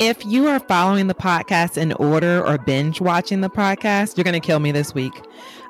If you are following the podcast in order or binge watching the podcast, you're going to kill me this week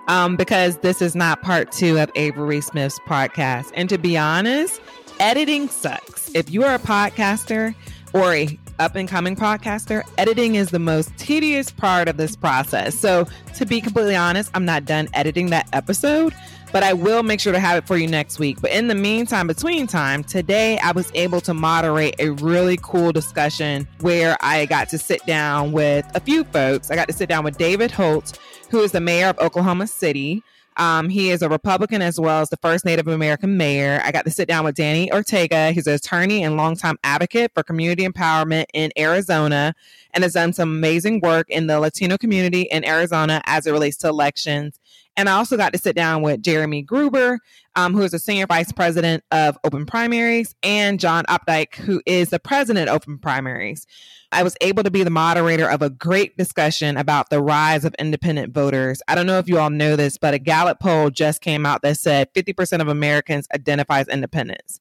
um, because this is not part two of Avery Smith's podcast. And to be honest, editing sucks. If you are a podcaster or a up and coming podcaster, editing is the most tedious part of this process. So, to be completely honest, I'm not done editing that episode but I will make sure to have it for you next week. But in the meantime, between time, today I was able to moderate a really cool discussion where I got to sit down with a few folks. I got to sit down with David Holt, who is the mayor of Oklahoma City. Um, he is a Republican as well as the first Native American mayor. I got to sit down with Danny Ortega. He's an attorney and longtime advocate for community empowerment in Arizona and has done some amazing work in the Latino community in Arizona as it relates to elections. And I also got to sit down with Jeremy Gruber, um, who is a senior vice president of Open Primaries, and John Opdyke, who is the president of Open Primaries. I was able to be the moderator of a great discussion about the rise of independent voters. I don't know if you all know this, but a Gallup poll just came out that said 50% of Americans identify as independents.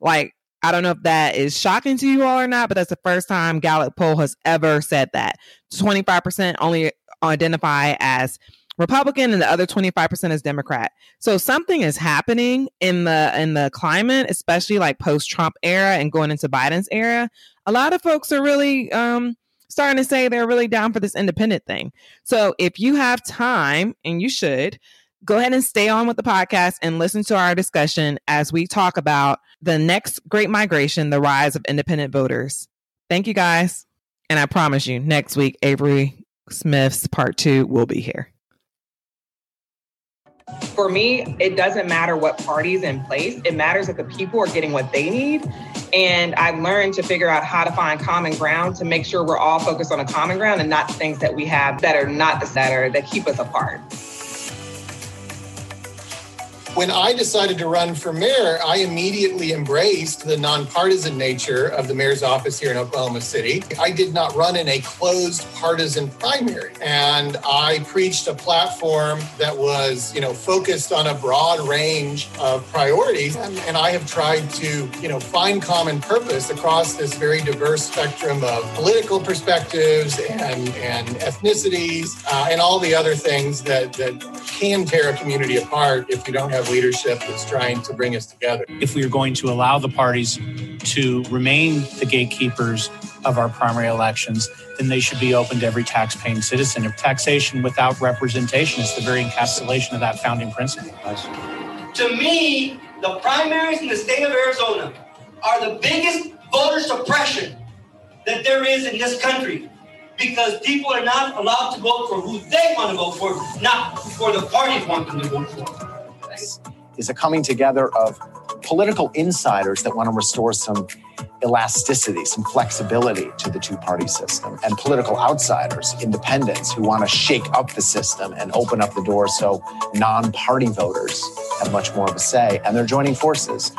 Like, I don't know if that is shocking to you all or not, but that's the first time Gallup poll has ever said that. 25% only identify as Republican and the other 25% is Democrat. So something is happening in the in the climate, especially like post Trump era and going into Biden's era. A lot of folks are really um starting to say they're really down for this independent thing. So if you have time and you should go ahead and stay on with the podcast and listen to our discussion as we talk about the next great migration, the rise of independent voters. Thank you guys. And I promise you, next week, Avery Smith's part two will be here. For me, it doesn't matter what party's in place. It matters that the people are getting what they need. And I've learned to figure out how to find common ground to make sure we're all focused on a common ground and not things that we have that are not the center that keep us apart when I decided to run for mayor, I immediately embraced the nonpartisan nature of the mayor's office here in Oklahoma City. I did not run in a closed partisan primary, and I preached a platform that was, you know, focused on a broad range of priorities. And, I have tried to, you know, find common purpose across this very diverse spectrum of political perspectives and and ethnicities uh, and all the other things that that can tear a community apart if you don't have leadership that's trying to bring us together. If we are going to allow the parties to remain the gatekeepers of our primary elections, then they should be open to every tax-paying citizen. If taxation without representation is the very encapsulation of that founding principle. To me, the primaries in the state of Arizona are the biggest voter suppression that there is in this country because people are not allowed to vote for who they want to vote for, not for the parties want them to vote for is a coming together of political insiders that want to restore some elasticity, some flexibility to the two party system, and political outsiders, independents who want to shake up the system and open up the door so non party voters have much more of a say. And they're joining forces.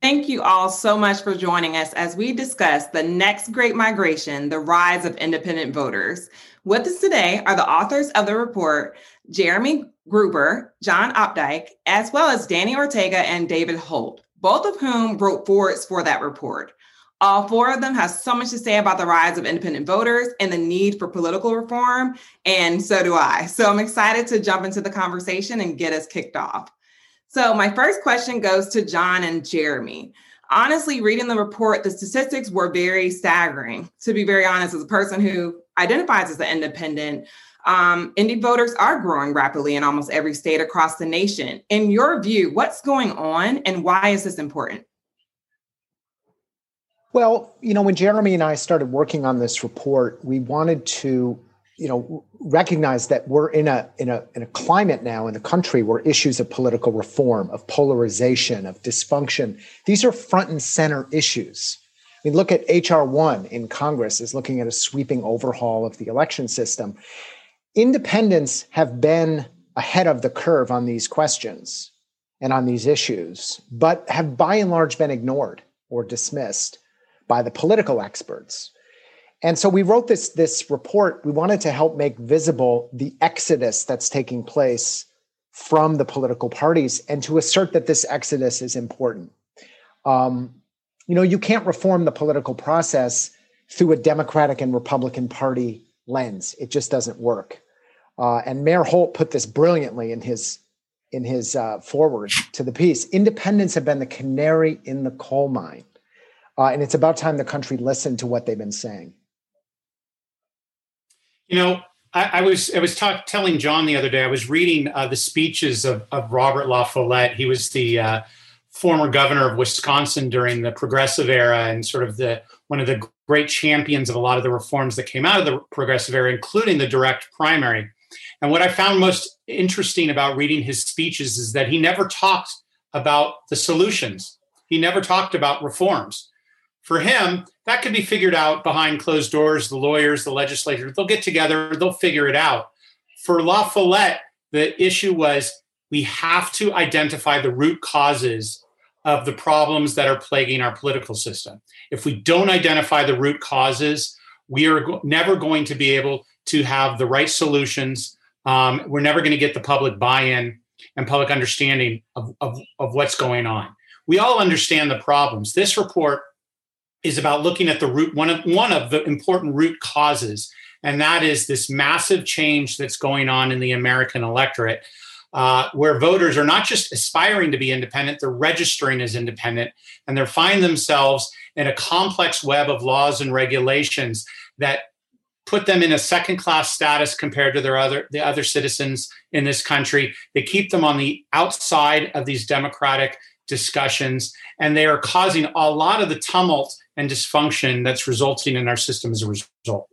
Thank you all so much for joining us as we discuss the next great migration, the rise of independent voters. With us today are the authors of the report, Jeremy Gruber, John Opdyke, as well as Danny Ortega and David Holt, both of whom wrote forewords for that report. All four of them have so much to say about the rise of independent voters and the need for political reform, and so do I. So I'm excited to jump into the conversation and get us kicked off. So, my first question goes to John and Jeremy. Honestly, reading the report, the statistics were very staggering. To be very honest, as a person who identifies as an independent, um, indie voters are growing rapidly in almost every state across the nation. In your view, what's going on and why is this important? Well, you know, when Jeremy and I started working on this report, we wanted to, you know, recognize that we're in a in a in a climate now in the country where issues of political reform, of polarization, of dysfunction, these are front and center issues. I mean, look at HR one in Congress is looking at a sweeping overhaul of the election system independents have been ahead of the curve on these questions and on these issues, but have by and large been ignored or dismissed by the political experts. And so we wrote this, this report. We wanted to help make visible the exodus that's taking place from the political parties and to assert that this exodus is important. Um, you know, you can't reform the political process through a Democratic and Republican Party lens. It just doesn't work. Uh, and Mayor Holt put this brilliantly in his in his uh, foreword to the piece. Independents have been the canary in the coal mine, uh, and it's about time the country listened to what they've been saying. You know, I, I was I was talk, telling John the other day. I was reading uh, the speeches of, of Robert La Follette. He was the uh, former governor of Wisconsin during the progressive era, and sort of the one of the great champions of a lot of the reforms that came out of the progressive era, including the direct primary. And what I found most interesting about reading his speeches is that he never talked about the solutions. He never talked about reforms. For him, that could be figured out behind closed doors. The lawyers, the legislators, they'll get together, they'll figure it out. For La Follette, the issue was we have to identify the root causes of the problems that are plaguing our political system. If we don't identify the root causes, we are go- never going to be able to have the right solutions um, we're never going to get the public buy-in and public understanding of, of, of what's going on. We all understand the problems. This report is about looking at the root one of one of the important root causes, and that is this massive change that's going on in the American electorate, uh, where voters are not just aspiring to be independent, they're registering as independent, and they're finding themselves in a complex web of laws and regulations that put them in a second class status compared to their other the other citizens in this country. They keep them on the outside of these democratic discussions and they are causing a lot of the tumult and dysfunction that's resulting in our system as a result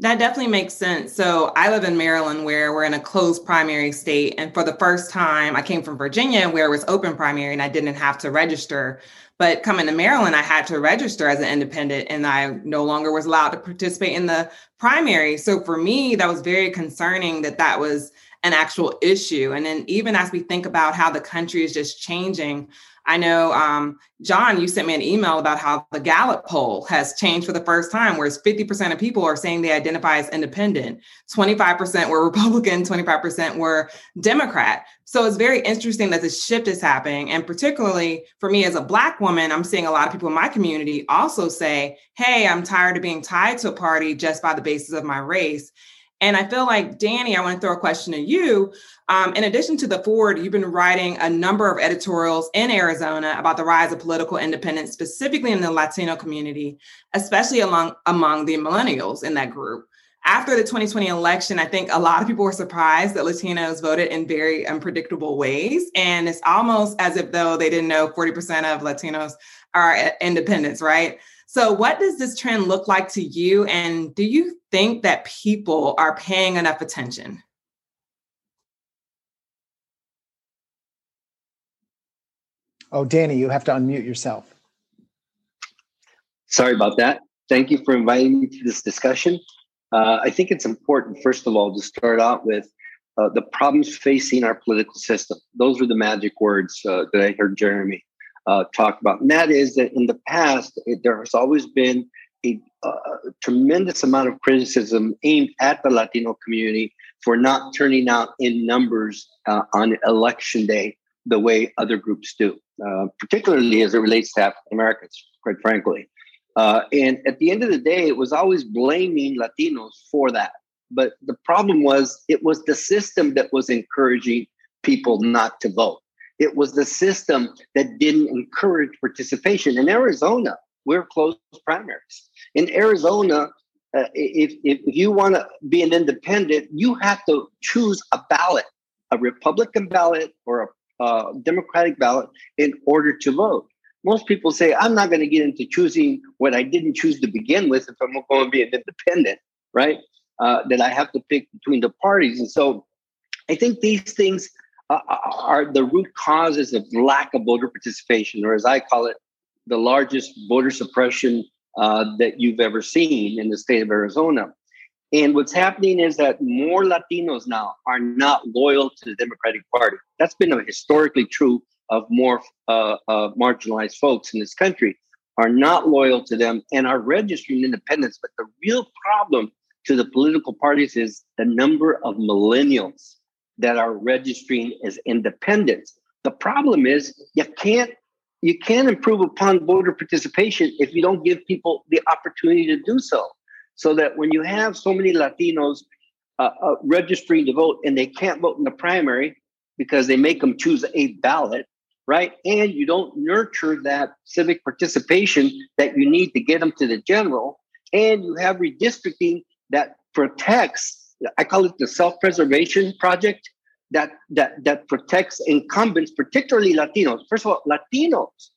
that definitely makes sense. So I live in Maryland where we're in a closed primary state. And for the first time, I came from Virginia where it was open primary and I didn't have to register. But coming to Maryland, I had to register as an independent and I no longer was allowed to participate in the primary. So for me, that was very concerning that that was an actual issue. And then even as we think about how the country is just changing, I know, um, John, you sent me an email about how the Gallup poll has changed for the first time, whereas 50% of people are saying they identify as independent, 25% were Republican, 25% were Democrat. So it's very interesting that this shift is happening. And particularly for me as a Black woman, I'm seeing a lot of people in my community also say, hey, I'm tired of being tied to a party just by the basis of my race. And I feel like, Danny, I want to throw a question to you. Um, in addition to the Foreword, you've been writing a number of editorials in Arizona about the rise of political independence, specifically in the Latino community, especially among, among the millennials in that group. After the 2020 election, I think a lot of people were surprised that Latinos voted in very unpredictable ways. And it's almost as if though they didn't know 40% of Latinos are independents, right? So, what does this trend look like to you? And do you think that people are paying enough attention? Oh, Danny, you have to unmute yourself. Sorry about that. Thank you for inviting me to this discussion. Uh, I think it's important, first of all, to start out with uh, the problems facing our political system. Those were the magic words uh, that I heard Jeremy uh, talk about. And that is that in the past, it, there has always been a, a, tremendous amount of criticism aimed at the Latino community for not turning out in numbers uh, on election day the way other groups do, uh, particularly as it relates to African Americans, quite frankly. Uh, and at the end of the day, it was always blaming Latinos for that. But the problem was, it was the system that was encouraging people not to vote. It was the system that didn't encourage participation. In Arizona, we're closed primaries. In Arizona, uh, if, if, you want to be an independent, you have to choose a ballot, a Republican ballot or a uh, Democratic ballot in order to vote. Most people say, I'm not going to get into choosing what I didn't choose to begin with if I'm going to be an independent, right? Uh, that I have to pick between the parties. And so I think these things uh, are the root causes of lack of voter participation, or as I call it, the largest voter suppression uh, that you've ever seen in the state of Arizona. And what's happening is that more Latinos now are not loyal to the Democratic Party. That's been historically true of more uh, uh, marginalized folks in this country are not loyal to them and are registering independents. But the real problem to the political parties is the number of millennials that are registering as independents. The problem is you can't you can't improve upon voter participation if you don't give people the opportunity to do so. So that when you have so many Latinos uh, uh, registering to vote and they can't vote in the primary because they make them choose a ballot, right? And you don't nurture that civic participation that you need to get them to the general, and you have redistricting that protects, I call it the self-preservation project, that that that protects incumbents, particularly Latinos. First of all, Latinos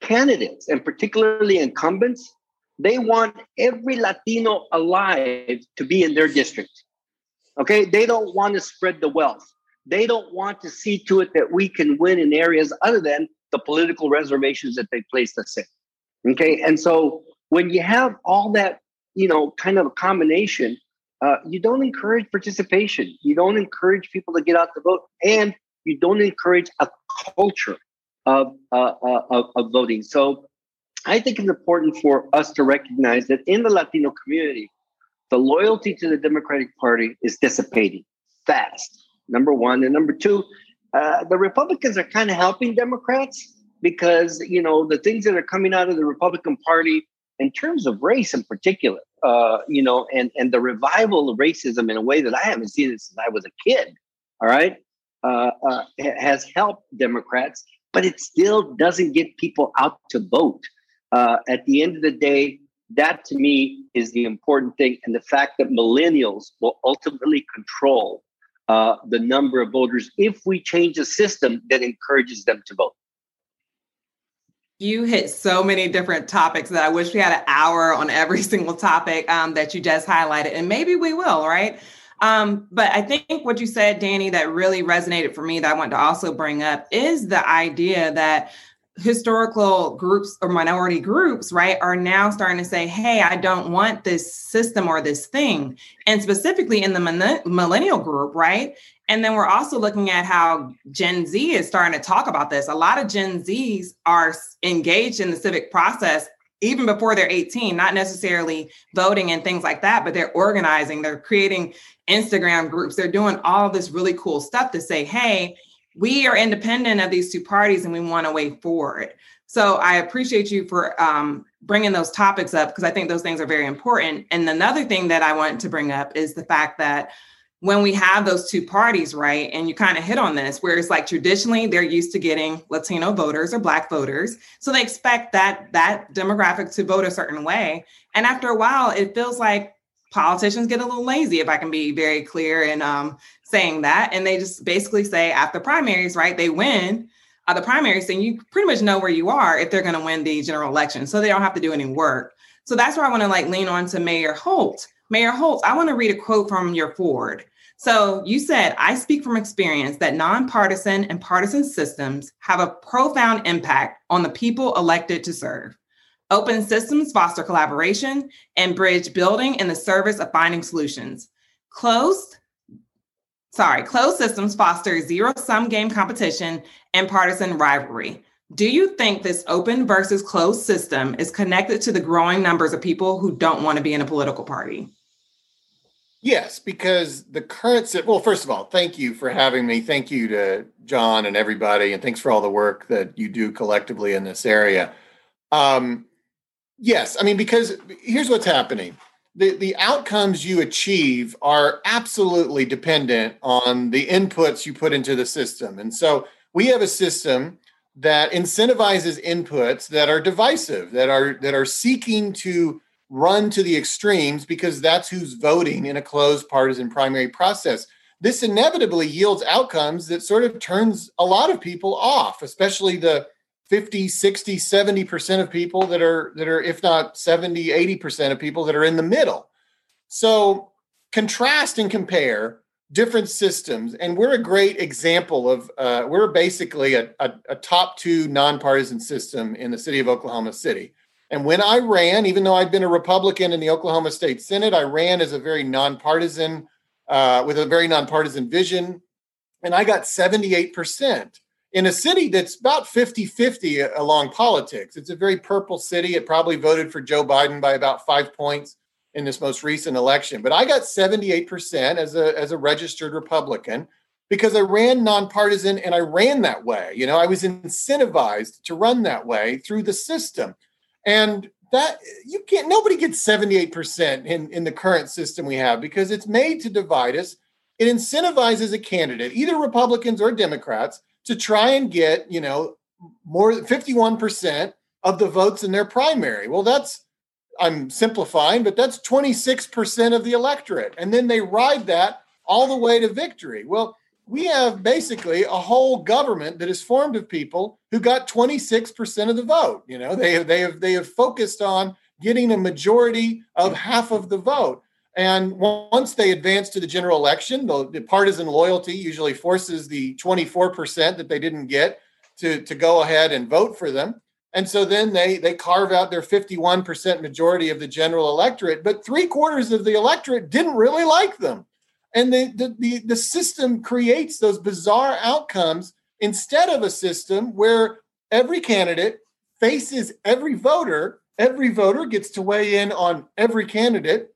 candidates and particularly incumbents, they want every Latino alive to be in their district. Okay, they don't want to spread the wealth. They don't want to see to it that we can win in areas other than the political reservations that they placed us in. Okay, and so when you have all that, you know, kind of a combination, uh, you don't encourage participation. You don't encourage people to get out to vote, and you don't encourage a culture of, uh, uh, of, of voting. So I think it's important for us to recognize that in the Latino community, the loyalty to the Democratic Party is dissipating fast. Number one, and number two, uh, the Republicans are kind of helping Democrats because you know the things that are coming out of the Republican Party in terms of race in particular, uh, you know, and and the revival of racism in a way that I haven't seen it since I was a kid. All right, uh, uh, has helped Democrats, but it still doesn't get people out to vote. Uh, at the end of the day, that to me is the important thing, and the fact that millennials will ultimately control uh, the number of voters if we change a system that encourages them to vote. You hit so many different topics that I wish we had an hour on every single topic um, that you just highlighted, and maybe we will, right? Um, but I think what you said, Danny, that really resonated for me that I want to also bring up is the idea that historical groups or minority groups, right, are now starting to say, hey, I don't want this system or this thing. And specifically in the millennial group, right? And then we're also looking at how Gen Z is starting to talk about this. A lot of Gen Zs are engaged in the civic process even before they're 18, not necessarily voting and things like that, but they're organizing, they're creating Instagram groups, they're doing all this really cool stuff to say, hey, we are independent of these two parties and we want a way forward. So I appreciate you for um, bringing those topics up because I think those things are very important. And another thing that I want to bring up is the fact that when we have those two parties, right, and you kind of hit on this, where it's like traditionally they're used to getting Latino voters or Black voters, so they expect that that demographic to vote a certain way. And after a while, it feels like politicians get a little lazy, if I can be very clear in um, saying that. And they just basically say after primaries, right, they win uh, the primaries, then you pretty much know where you are if they're going to win the general election. So they don't have to do any work. So that's where I want to like lean on to Mayor Holt. Mayor Holtz, I want to read a quote from your foreword. So you said, I speak from experience that nonpartisan and partisan systems have a profound impact on the people elected to serve. Open systems foster collaboration and bridge building in the service of finding solutions. Closed, sorry, closed systems foster zero sum game competition and partisan rivalry. Do you think this open versus closed system is connected to the growing numbers of people who don't want to be in a political party? Yes, because the current well, first of all, thank you for having me. Thank you to John and everybody, and thanks for all the work that you do collectively in this area. Um, Yes, I mean because here's what's happening. The the outcomes you achieve are absolutely dependent on the inputs you put into the system. And so we have a system that incentivizes inputs that are divisive, that are that are seeking to run to the extremes because that's who's voting in a closed partisan primary process. This inevitably yields outcomes that sort of turns a lot of people off, especially the 50 60 70% of people that are that are if not 70 80% of people that are in the middle so contrast and compare different systems and we're a great example of uh, we're basically a, a, a top two nonpartisan system in the city of oklahoma city and when i ran even though i'd been a republican in the oklahoma state senate i ran as a very nonpartisan uh, with a very nonpartisan vision and i got 78% in a city that's about 50 50 along politics. It's a very purple city. It probably voted for Joe Biden by about five points in this most recent election. But I got 78% as a, as a registered Republican. because I ran nonpartisan and I ran that way. You know, I was incentivized to run that way through the system. And that you can't nobody gets 78% in, in the current system we have because it's made to divide us. It incentivizes a candidate, either Republicans or Democrats, to try and get, you know, more than 51% of the votes in their primary. Well, that's I'm simplifying, but that's 26% of the electorate. And then they ride that all the way to victory. Well, we have basically a whole government that is formed of people who got 26% of the vote. You know, they have they have they have focused on getting a majority of half of the vote. And once they advance to the general election, the, the partisan loyalty usually forces the 24% that they didn't get to, to go ahead and vote for them. And so then they they carve out their 51% majority of the general electorate, but three quarters of the electorate didn't really like them and the, the, the, the system creates those bizarre outcomes instead of a system where every candidate faces every voter every voter gets to weigh in on every candidate.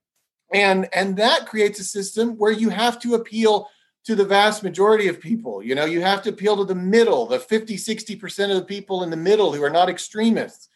And and that creates a system where you have to appeal to the vast majority of people. You know you have to appeal to the middle the 50 60% of the people in the middle who are not extremists.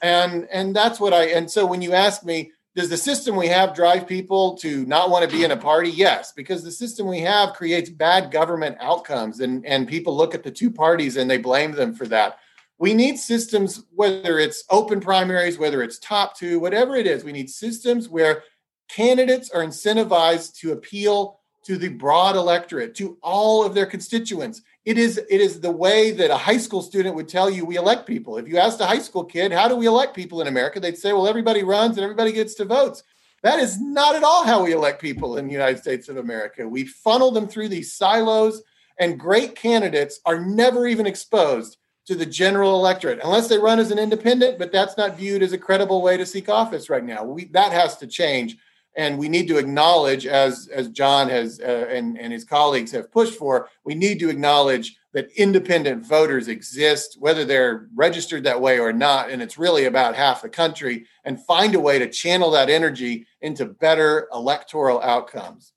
And and that's what i and so when you ask me does the system we have drive people to not want to be in a party? Yes, because the system we have creates bad government outcomes, and, and people look at the two parties and they blame them for that. We need systems, whether it's open primaries, whether it's top two, whatever it is, we need systems where candidates are incentivized to appeal to the broad electorate, to all of their constituents it is it is the way that a high school student would tell you we elect people. If you asked a high school kid, how do we elect people in America? They'd say, well, everybody runs and everybody gets to votes. That is not at all how we elect people in the United States of America. We funnel them through these silos, and great candidates are never even exposed to the general electorate unless they run as an independent, but that's not viewed as a credible way to seek office right now. We, that has to change and we need to acknowledge as as john has uh, and and his colleagues have pushed for we need to acknowledge that independent voters exist whether they're registered that way or not and it's really about half the country and find a way to channel that energy into better electoral outcomes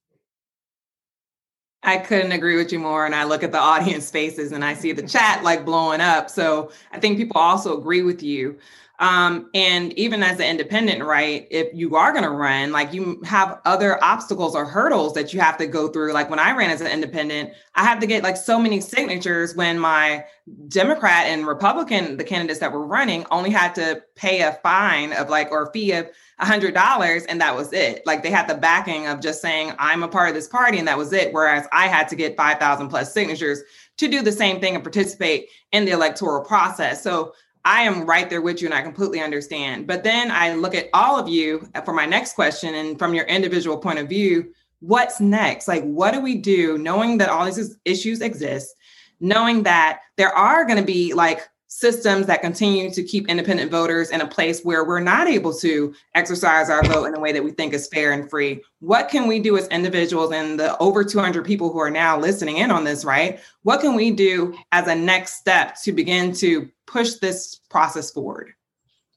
I couldn't agree with you more. And I look at the audience faces and I see the chat like blowing up. So I think people also agree with you. Um, and even as an independent, right, if you are going to run, like you have other obstacles or hurdles that you have to go through. Like when I ran as an independent, I had to get like so many signatures when my Democrat and Republican, the candidates that were running, only had to pay a fine of like or a fee of a hundred dollars, and that was it. Like they had the backing of just saying I'm a part of this party, and that was it. Whereas I had to get five thousand plus signatures to do the same thing and participate in the electoral process. So I am right there with you and I completely understand. But then I look at all of you for my next question and from your individual point of view, what's next? Like, what do we do knowing that all these issues exist, knowing that there are going to be like systems that continue to keep independent voters in a place where we're not able to exercise our vote in a way that we think is fair and free. What can we do as individuals and the over 200 people who are now listening in on this, right? What can we do as a next step to begin to push this process forward?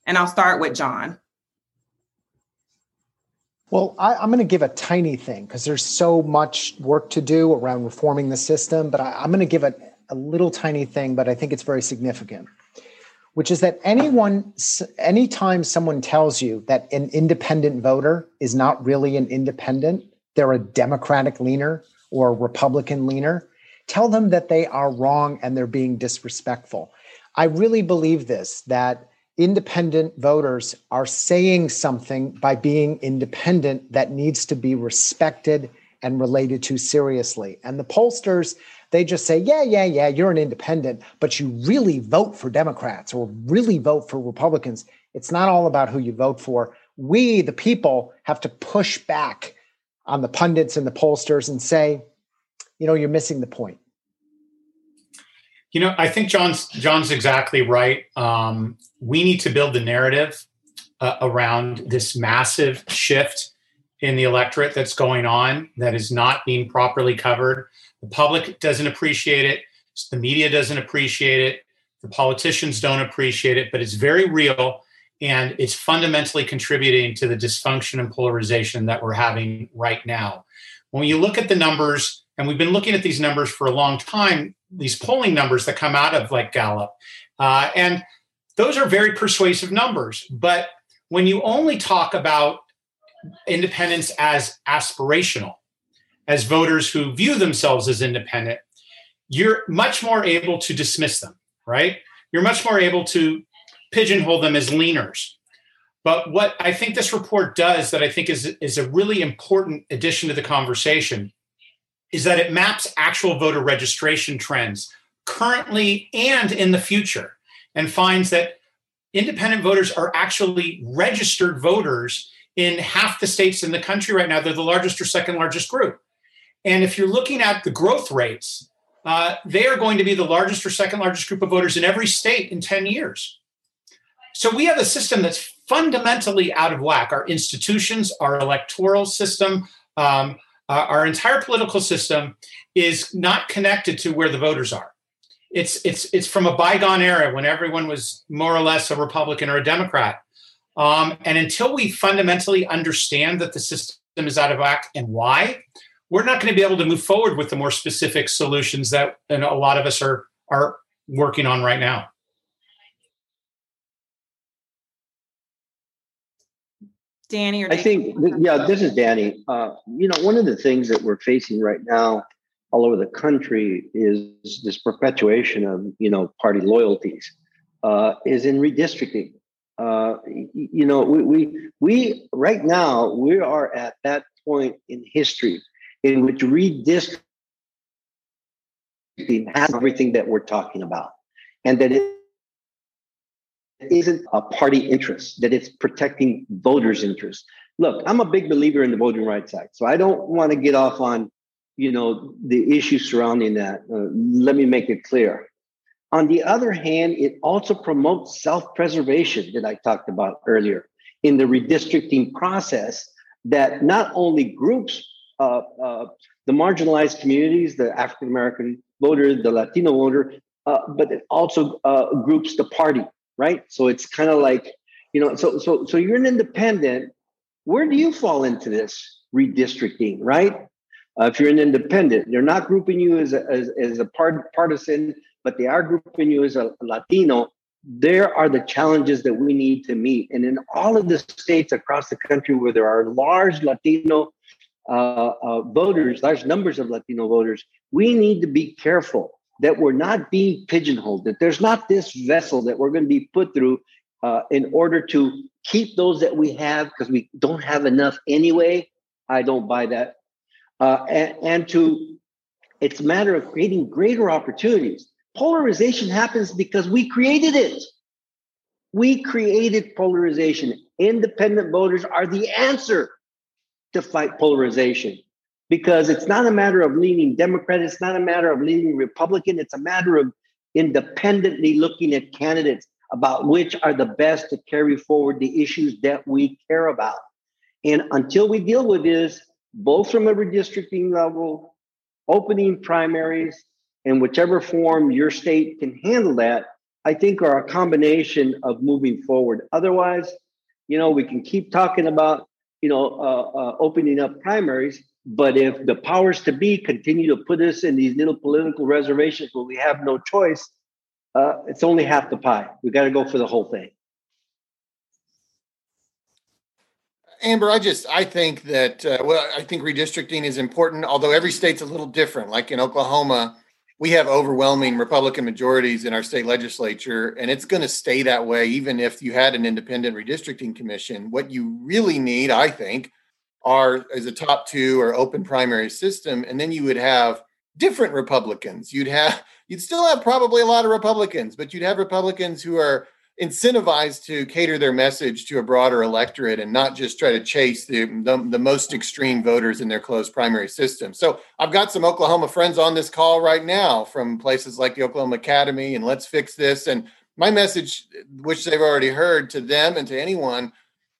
And I'll start with John. Well, I, am going to give a tiny thing because there's so much work to do around reforming the system, but I, am going to give it a little tiny thing, but I think it's very significant, which is that anyone, anytime someone tells you that an independent voter is not really an independent, they're a Democratic leaner or a Republican leaner, tell them that they are wrong and they're being disrespectful. I really believe this that independent voters are saying something by being independent that needs to be respected and related to seriously. And the pollsters they just say, yeah, yeah, yeah, you're an independent, but you really vote for Democrats or really vote for Republicans. It's not all about who you vote for. We, the people, have to push back on the pundits and the pollsters and say, you know, you're missing the point. You know, I think John's John's exactly right. Um, we need to build the narrative uh, around this massive shift in the electorate that's going on that is not being properly covered. The public doesn't appreciate it. The media doesn't appreciate it. The politicians don't appreciate it, but it's very real and it's fundamentally contributing to the dysfunction and polarization that we're having right now. When you look at the numbers and we've been looking at these numbers for a long time, these polling numbers that come out of like Gallup. Uh, and those are very persuasive numbers. But when you only talk about independence as aspirational, as voters who view themselves as independent, you're much more able to dismiss them, right? You're much more able to pigeonhole them as leaners. But what I think this report does that I think is, is a really important addition to the conversation is that it maps actual voter registration trends currently and in the future and finds that independent voters are actually registered voters in half the states in the country right now. They're the largest or second largest group. And if you're looking at the growth rates, uh, they are going to be the largest or second largest group of voters in every state in 10 years. So we have a system that's fundamentally out of whack. Our institutions, our electoral system, um, uh, our entire political system is not connected to where the voters are. It's it's it's from a bygone era when everyone was more or less a Republican or a Democrat. Um, and until we fundamentally understand that the system is out of whack and why, we're not going to be able to move forward with the more specific solutions that and a lot of us are are working on right now. Danny or I think, yeah, this is Danny. Uh, you know, one of the things that we're facing right now all over the country is this perpetuation of, you know, party loyalties, uh, is in redistricting. Uh, you know, we, we, we, right now, we are at that point in history in which redistricting has everything that we're talking about. And that it isn't a party interest, that it's protecting voters' interests. Look, I'm a big believer in the Voting Rights Act, so I don't want to get off on, you know, the issues surrounding that. Uh, let me make it clear. On the other hand, it also promotes self-preservation that I talked about earlier in the redistricting process that not only groups uh, uh, the marginalized communities, the African American voter, the Latino voter, uh, but it also uh, groups the party right? So it's kind of like, you know, so so so you're an independent. Where do you fall into this redistricting, right? Uh, if you're an independent, they're not grouping you as a, as, as a part, partisan, but they are grouping you as a Latino. There are the challenges that we need to meet. And in all of the states across the country where there are large Latino uh, uh, voters, large numbers of Latino voters, we need to be careful that we're not being pigeonholed, that there's not this vessel that we're going to be put through uh, in order to keep those that we have because we don't have enough anyway. I don't buy that. Uh, and, and to, it's a matter of creating greater opportunities. Polarization happens because we created it. We created polarization. Independent voters are the answer to fight polarization because it's not a matter of leaning Democrat, it's not a matter of leaning Republican, it's a matter of independently looking at candidates about which are the best to carry forward the issues that we care about. And until we deal with this, both from a redistricting level, opening primaries, in whichever form your state can handle that, I think are a combination of moving forward. Otherwise, you know, we can keep talking about, you know, uh, uh, opening up primaries, but if the powers to be continue to put us in these little political reservations where we have no choice, uh, it's only half the pie. We got to go for the whole thing. Amber, I just I think that uh, well, I think redistricting is important. Although every state's a little different. Like in Oklahoma, we have overwhelming Republican majorities in our state legislature, and it's going to stay that way even if you had an independent redistricting commission. What you really need, I think, are as a top two or open primary system, and then you would have different Republicans. You'd have you'd still have probably a lot of Republicans, but you'd have Republicans who are incentivized to cater their message to a broader electorate and not just try to chase the, the, the, most extreme voters in their closed primary system. So I've got some Oklahoma friends on this call right now from places like the Oklahoma Academy and Let's Fix This. And my message, which they've already heard to them and to anyone,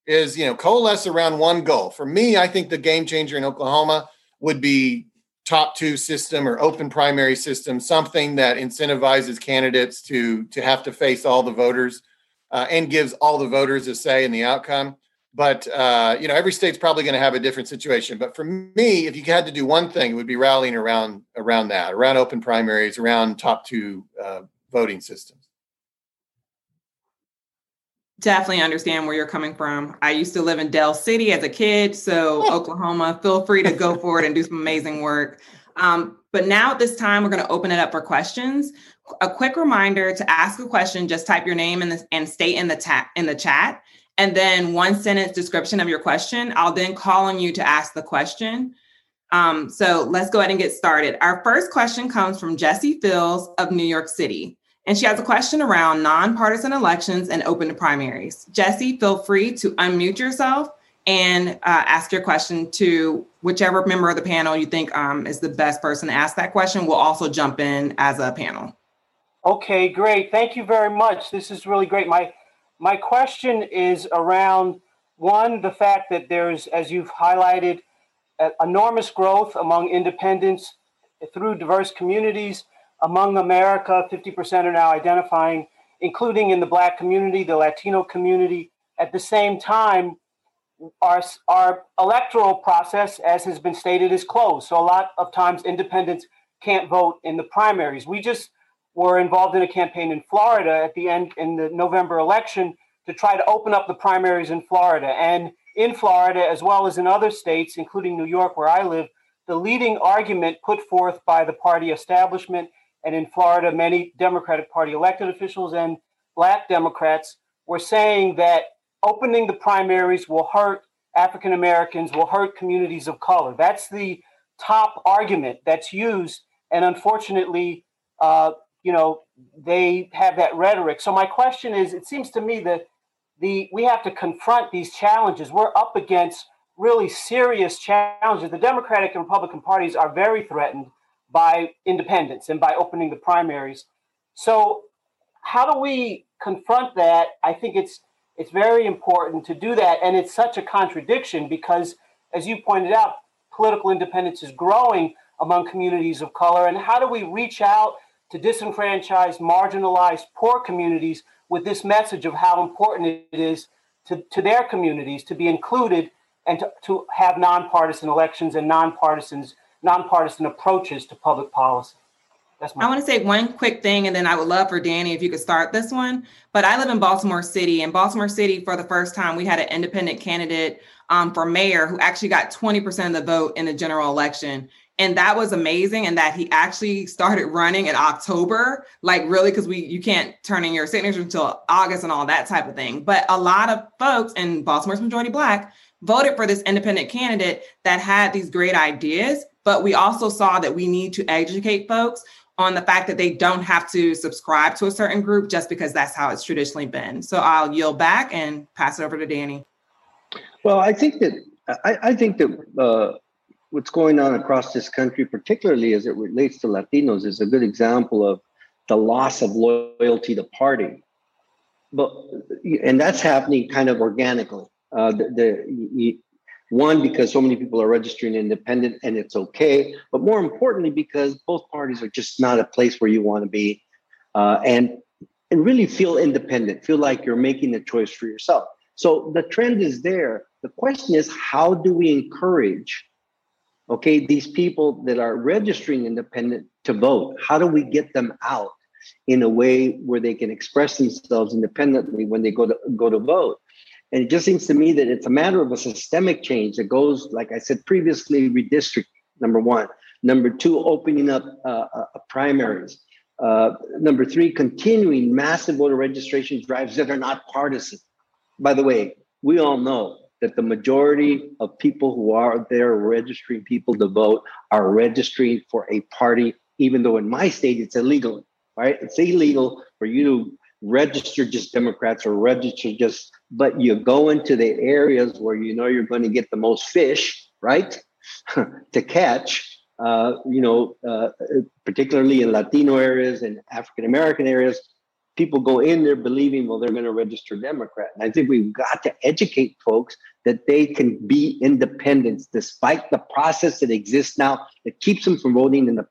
is you know coalesce around one goal. For me, I think the game changer in Oklahoma would be top two system or open primary system, something that incentivizes candidates to to have to face all the voters uh, and gives all the voters a say in the outcome. but uh, you know, every state's probably going to have a different situation. But for me, if you had to do one thing, it would be rallying around around that, around open primaries, around top two uh, voting systems. Definitely understand where you're coming from. I used to live in Del City as a kid, so Oklahoma, feel free to go for it and do some amazing work. Um, but now at this time, we're going to open it up for questions. A quick reminder to ask a question: just type your name in the, and state in the ta- in the chat and then one sentence description of your question. I'll then call on you to ask the question. Um, so let's go ahead and get started. Our first question comes from Jessie Fields of New York City. And she has a question around nonpartisan elections and open primaries. Jessie, feel free to unmute yourself and uh, ask your question to whichever member of the panel you think um, is the best person to ask that question. We'll also jump in as a panel. Okay, great. Thank you very much. This is really great. My my question is around one, the fact that there's, as you've highlighted, enormous growth among independents through diverse communities. Among America, 50% are now identifying, including in the Black community, the Latino community. At the same time, our, our electoral process, as has been stated, is closed. So a lot of times independents can't vote in the primaries. We just were involved in a campaign in Florida at the end in the November election to try to open up the primaries in Florida. And in Florida, as well as in other states, including New York, where I live, the leading argument put forth by the party establishment, and in Florida, many Democratic Party elected officials and Black Democrats were saying that opening the primaries will hurt African Americans, will hurt communities of color. That's the top argument that's used. And unfortunately, uh, you know, they have that rhetoric. So my question is, it seems to me that the we have to confront these challenges. We're up against really serious challenges. The Democratic and Republican parties are very threatened by independence and by opening the primaries. So how do we confront that? I think it's it's very important to do that and it's such a contradiction because as you pointed out, political independence is growing among communities of color and how do we reach out to disenfranchised, marginalized, poor communities with this message of how important it is to, to their communities to be included and to, to have nonpartisan elections and nonpartisans, nonpartisan approaches to public policy. I want to say one quick thing, and then I would love for Danny if you could start this one. But I live in Baltimore City, and Baltimore City, for the first time, we had an independent candidate um, for mayor who actually got 20% of the vote in the general election and that was amazing and that he actually started running in october like really because we you can't turn in your signature until august and all that type of thing but a lot of folks and baltimore's majority black voted for this independent candidate that had these great ideas but we also saw that we need to educate folks on the fact that they don't have to subscribe to a certain group just because that's how it's traditionally been so i'll yield back and pass it over to danny well i think that i, I think that uh, what's going on across this country, particularly as it relates to Latinos, is a good example of the loss of loyalty to party. But and that's happening kind of organically. Uh, the, the one because so many people are registering independent and it's okay, but more importantly because both parties are just not a place where you want to be, uh, and and really feel independent, feel like you're making a choice for yourself. So the trend is there. The question is, how do we encourage okay these people that are registering independent to vote how do we get them out in a way where they can express themselves independently when they go to go to vote and it just seems to me that it's a matter of a systemic change that goes like i said previously redistrict number one. Number two opening up uh, uh, primaries. Uh, number three continuing massive voter registration drives that are not partisan. By the way we all know that the majority of people who are there registering people to vote are registering for a party, even though in my state it's illegal, right? It's illegal for you to register just Democrats or register just, but you go into the areas where you know you're going to get the most fish, right? to catch. Uh, you know, uh, particularly in Latino areas and African American areas, people go in there believing, well, they're going to register Democrat. And I think we've got to educate folks that they can be independents despite the process that exists now that keeps them from voting in the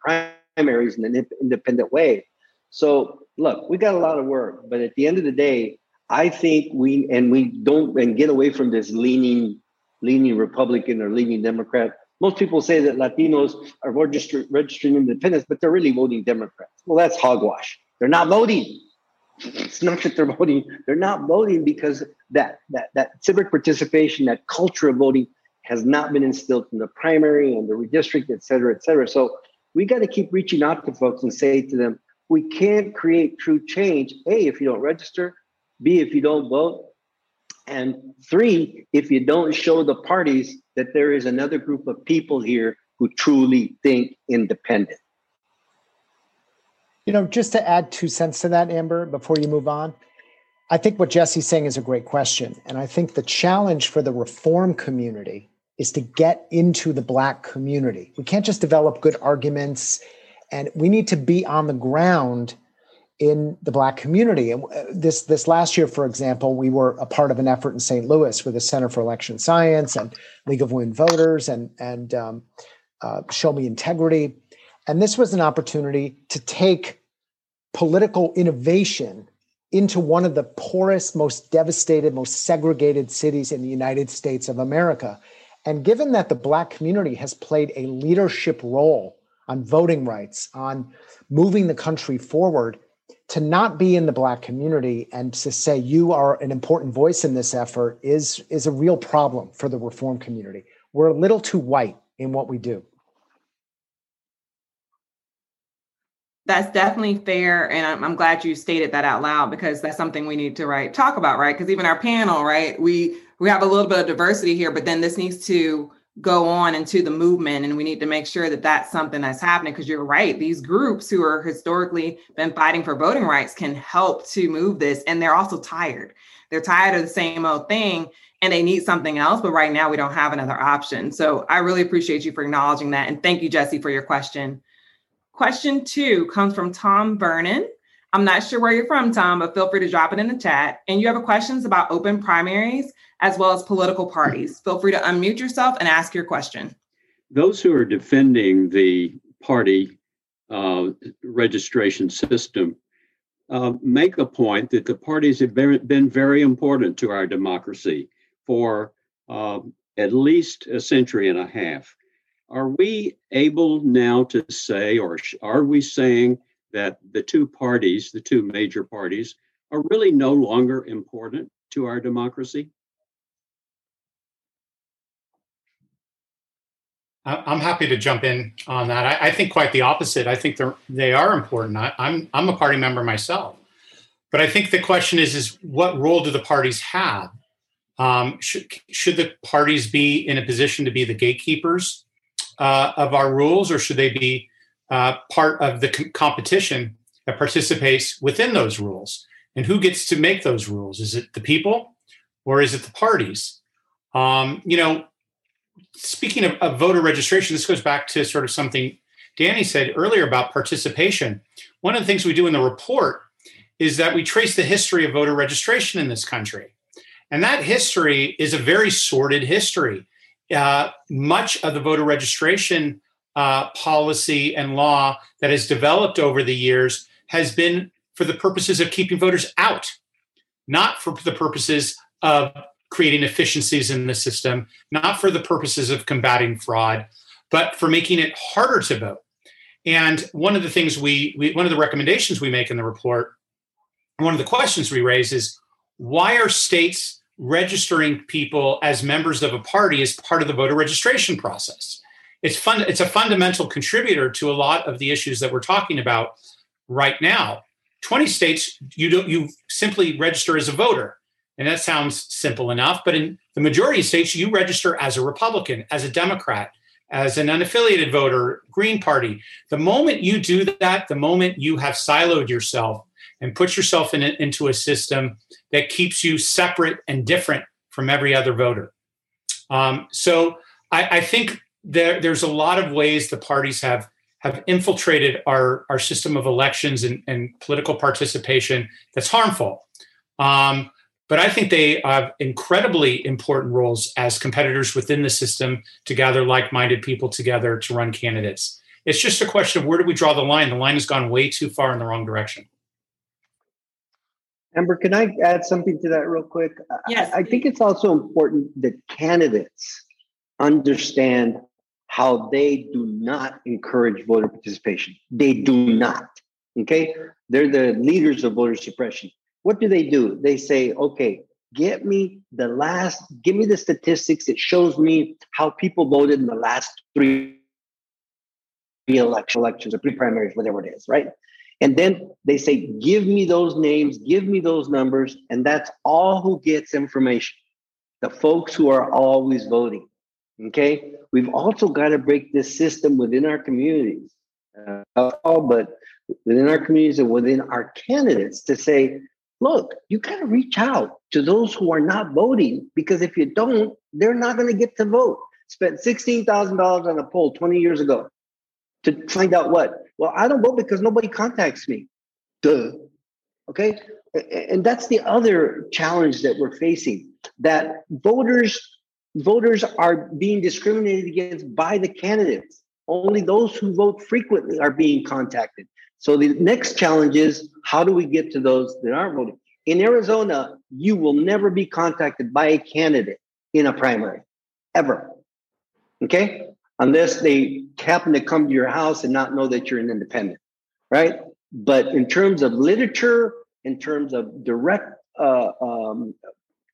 primaries in an independent way. So, look, we got a lot of work, but at the end of the day, I think we and we don't and get away from this leaning leaning Republican or leaning Democrat. Most people say that Latinos are register, registering independents, but they're really voting Democrats. Well, that's hogwash. They're not voting. It's not that they're voting. They're not voting because that that that civic participation, that culture of voting, has not been instilled from the primary and the redistrict, et cetera, et cetera. So we got to keep reaching out to folks and say to them, we can't create true change. A, if you don't register. B, if you don't vote. And three, if you don't show the parties that there is another group of people here who truly think independent. You know, just to add two cents to that, Amber, before you move on, I think what Jessie's saying is a great question. And I think the challenge for the reform community is to get into the Black community. We can't just develop good arguments, and we need to be on the ground in the black community. And uh, this this last year for example we were a part of an effort in st louis with the center for election science and league of women voters and and um, uh, show me integrity. And this was an opportunity to take political innovation into one of the poorest most devastated most segregated cities in the united states of america. And given that the black community has played a leadership role on voting rights on moving the country forward to not be in the black community and to say you are an important voice in this effort is is a real problem for the reform community. We're a little too white in what we do. That's definitely fair and I'm, I'm, glad you stated that out loud because that's something we need to right talk about right because even our panel right we we have a little bit of diversity here but then this needs to go on into the movement and we need to make sure that that's something that's happening because you're right these groups who are historically been fighting for voting rights can help to move this and they're also tired. They're tired of the same old thing and they need something else but right now we don't have another option. So i really appreciate you for acknowledging that and thank you Jessie for your question. Question two comes from tom vernon i'm not sure where you're from tom but feel free to drop it in the chat and you have questions about open primaries as well as political parties. Feel free to unmute yourself and ask your question. Those who are defending the party uh, registration system uh, make a point that the parties have been, been very important to our democracy for uh, at least a century and a half. Are we able now to say, or are we saying that the two parties, the two major parties, are really no longer important to our democracy? I'm happy to jump in on that. I, I think quite the opposite. I think they're they are important. I, I'm I'm a party member myself, but I think the question is is what role do the parties have? Um, should should the parties be in a position to be the gatekeepers uh, of our rules, or should they be uh, part of the competition that participates within those rules? And who gets to make those rules? Is it the people, or is it the parties? Um, you know, speaking of, of, voter registration, this goes back to sort of something Danny said earlier about participation. One of the things we do in the report is that we trace the history of voter registration in this country. And that history is a very sordid history. Uh, much of the voter registration uh, policy and law that has developed over the years has been for the purposes of keeping voters out, not for the purposes of creating efficiencies in the system, not for the purposes of combating fraud, but for making it harder to vote. And one of the things we, we one of the recommendations we make in the report, one of the questions we raise is why are states registering people as members of a party as part of the voter registration process? It's fun, it's a fundamental contributor to a lot of the issues that we're talking about right now. 20 states, you don't you simply register as a voter. And that sounds simple enough. But in the majority of states, you register as a Republican, as a Democrat, as an unaffiliated voter, Green Party. The moment you do that, the moment you have siloed yourself and put yourself in a, into a system that keeps you separate and different from every other voter. Um, so I, I think there, there's a lot of ways the parties have have infiltrated our, our system of elections and, and political participation that's harmful. Um, but I think they have incredibly important roles as competitors within the system to gather like minded people together to run candidates. It's just a question of where do we draw the line? The line has gone way too far in the wrong direction. Amber, can I add something to that real quick? Yes. I, I think it's also important that candidates understand how they do not encourage voter participation. They do not. Okay. They're the leaders of voter suppression. What do they do? They say, okay, get me the last, give me the statistics that shows me how people voted in the last three election elections or pre-primaries, whatever it is, right? And then they say, give me those names, give me those numbers, and that's all who gets information. The folks who are always voting. Okay. We've also got to break this system within our communities, uh, all but within our communities and within our candidates to say, look, you got to reach out to those who are not voting because if you don't, they're not going to get to vote. Spent $16,000 on a poll 20 years ago to find out what? Well, I don't vote because nobody contacts me. Duh. Okay. And that's the other challenge that we're facing that voters voters are being discriminated against by the candidates. Only those who vote frequently are being contacted. So the next challenge is how do we get to those that aren't voting? In Arizona, you will never be contacted by a candidate in a primary, ever. Okay? Unless they happen to come to your house and not know that you're an independent, right? But in terms of literature, in terms of direct, uh, um,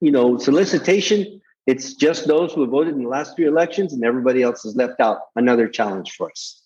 you know, solicitation, it's just those who have voted in the last three elections, and everybody else is left out. Another challenge for us.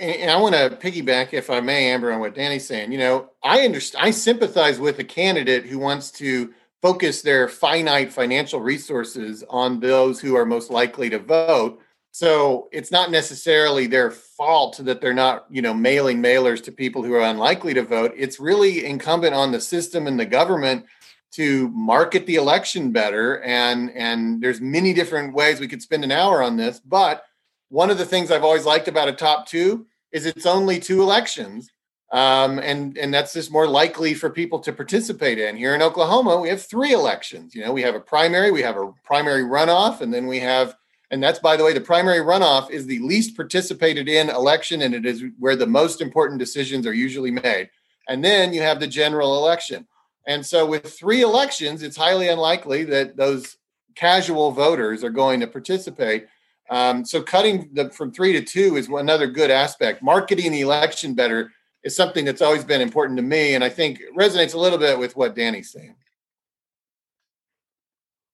And I want to piggyback, if I may, Amber, on what Danny's saying. You know, I understand. I sympathize with a candidate who wants to focus their finite financial resources on those who are most likely to vote. So it's not necessarily their fault that they're not, you know, mailing mailers to people who are unlikely to vote. It's really incumbent on the system and the government to market the election better and and there's many different ways we could spend an hour on this but one of the things i've always liked about a top two is it's only two elections um, and and that's just more likely for people to participate in. Here in oklahoma we have three elections you know we have a primary we have a primary runoff and then we have and that's by the way the primary runoff is the least participated in election and it is where the most important decisions are usually made. And then you have the general election and so, with three elections, it's highly unlikely that those casual voters are going to participate. Um, so, cutting the, from three to two is another good aspect. Marketing the election better is something that's always been important to me, and I think resonates a little bit with what Danny's saying.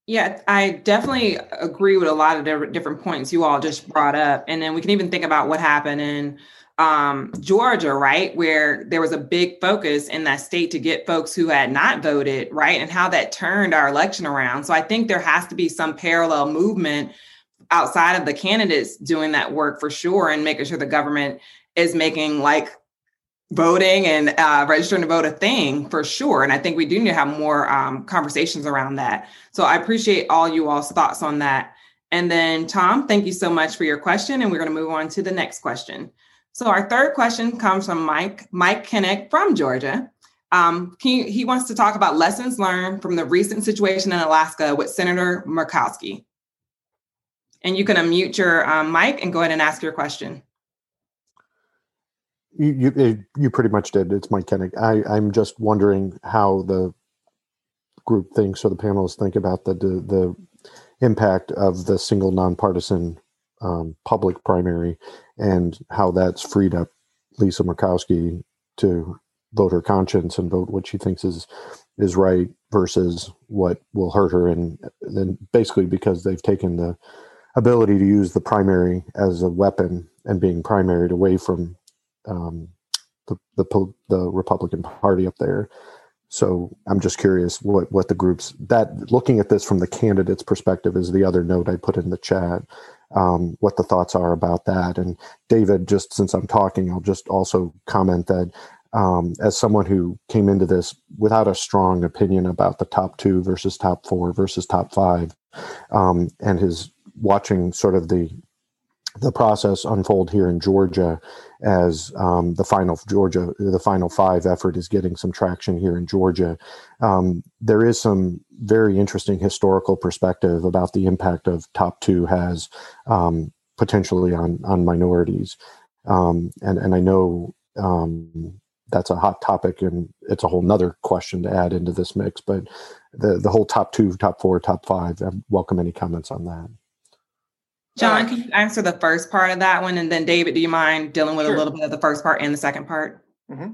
Yeah, I definitely agree with a lot of different points you all just brought up. And then we can even think about what happened in um, Georgia, right, where there was a big focus in that state to get folks who had not voted, right, and how that turned our election around. So I think there has to be some parallel movement outside of the candidates doing that work for sure and making sure the government is making like voting and uh, registering to vote a thing for sure. And I think we do need to have more um, conversations around that. So I appreciate all you all's thoughts on that. And then, Tom, thank you so much for your question. And we're going to move on to the next question. So our third question comes from Mike Mike Kinnick from Georgia. Um, he, he wants to talk about lessons learned from the recent situation in Alaska with Senator Murkowski. And you can unmute your um, mic and go ahead and ask your question. You, you, you pretty much did. It's Mike Kinnick. I, I'm just wondering how the group thinks or the panelists think about the, the, the impact of the single nonpartisan um, public primary and how that's freed up Lisa Murkowski to vote her conscience and vote what she thinks is is right versus what will hurt her and then basically because they've taken the ability to use the primary as a weapon and being primaried away from um, the, the the Republican Party up there. So I'm just curious what what the groups that looking at this from the candidate's perspective is the other note I put in the chat um, what the thoughts are about that. And David, just since I'm talking, I'll just also comment that um, as someone who came into this without a strong opinion about the top two versus top four versus top five, um, and his watching sort of the the process unfold here in Georgia as um, the final Georgia, the final five effort is getting some traction here in Georgia. Um, there is some very interesting historical perspective about the impact of top two has um, potentially on on minorities, um, and and I know um, that's a hot topic and it's a whole nother question to add into this mix. But the the whole top two, top four, top five, I welcome any comments on that. John, can you answer the first part of that one? And then David, do you mind dealing with sure. a little bit of the first part and the second part? Mm-hmm.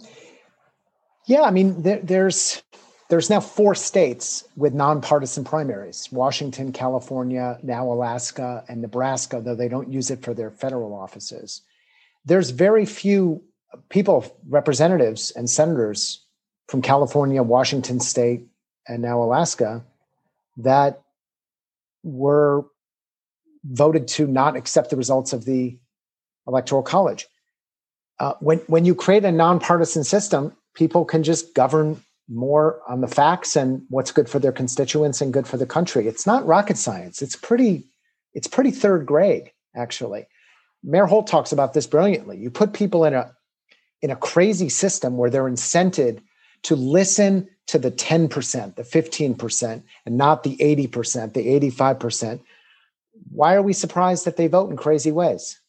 Yeah, I mean, there, there's there's now four states with nonpartisan primaries: Washington, California, now Alaska, and Nebraska. Though they don't use it for their federal offices, there's very few people, representatives, and senators from California, Washington State, and now Alaska that were voted to not accept the results of the electoral college. Uh, when when you create a nonpartisan system, people can just govern more on the facts and what's good for their constituents and good for the country. It's not rocket science. It's pretty it's pretty third grade actually. Mayor Holt talks about this brilliantly. You put people in a in a crazy system where they're incented to listen to the 10%, the 15%, and not the 80%, the 85%. Why are we surprised that they vote in crazy ways?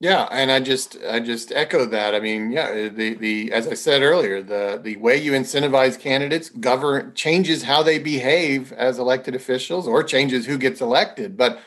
Yeah, and I just I just echo that. I mean, yeah, the the as I said earlier, the the way you incentivize candidates govern changes how they behave as elected officials or changes who gets elected. But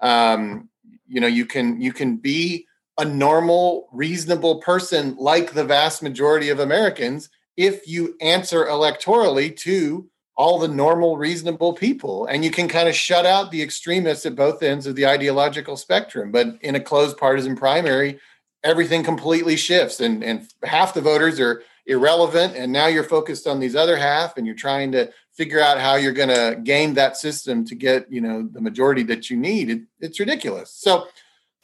um, you know, you can you can be a normal, reasonable person like the vast majority of Americans if you answer electorally to all the normal, reasonable people. And you can kind of shut out the extremists at both ends of the ideological spectrum. But in a closed partisan primary, everything completely shifts and, and half the voters are irrelevant. And now you're focused on these other half and you're trying to figure out how you're going to game that system to get, you know, the majority that you need. It, it's ridiculous. So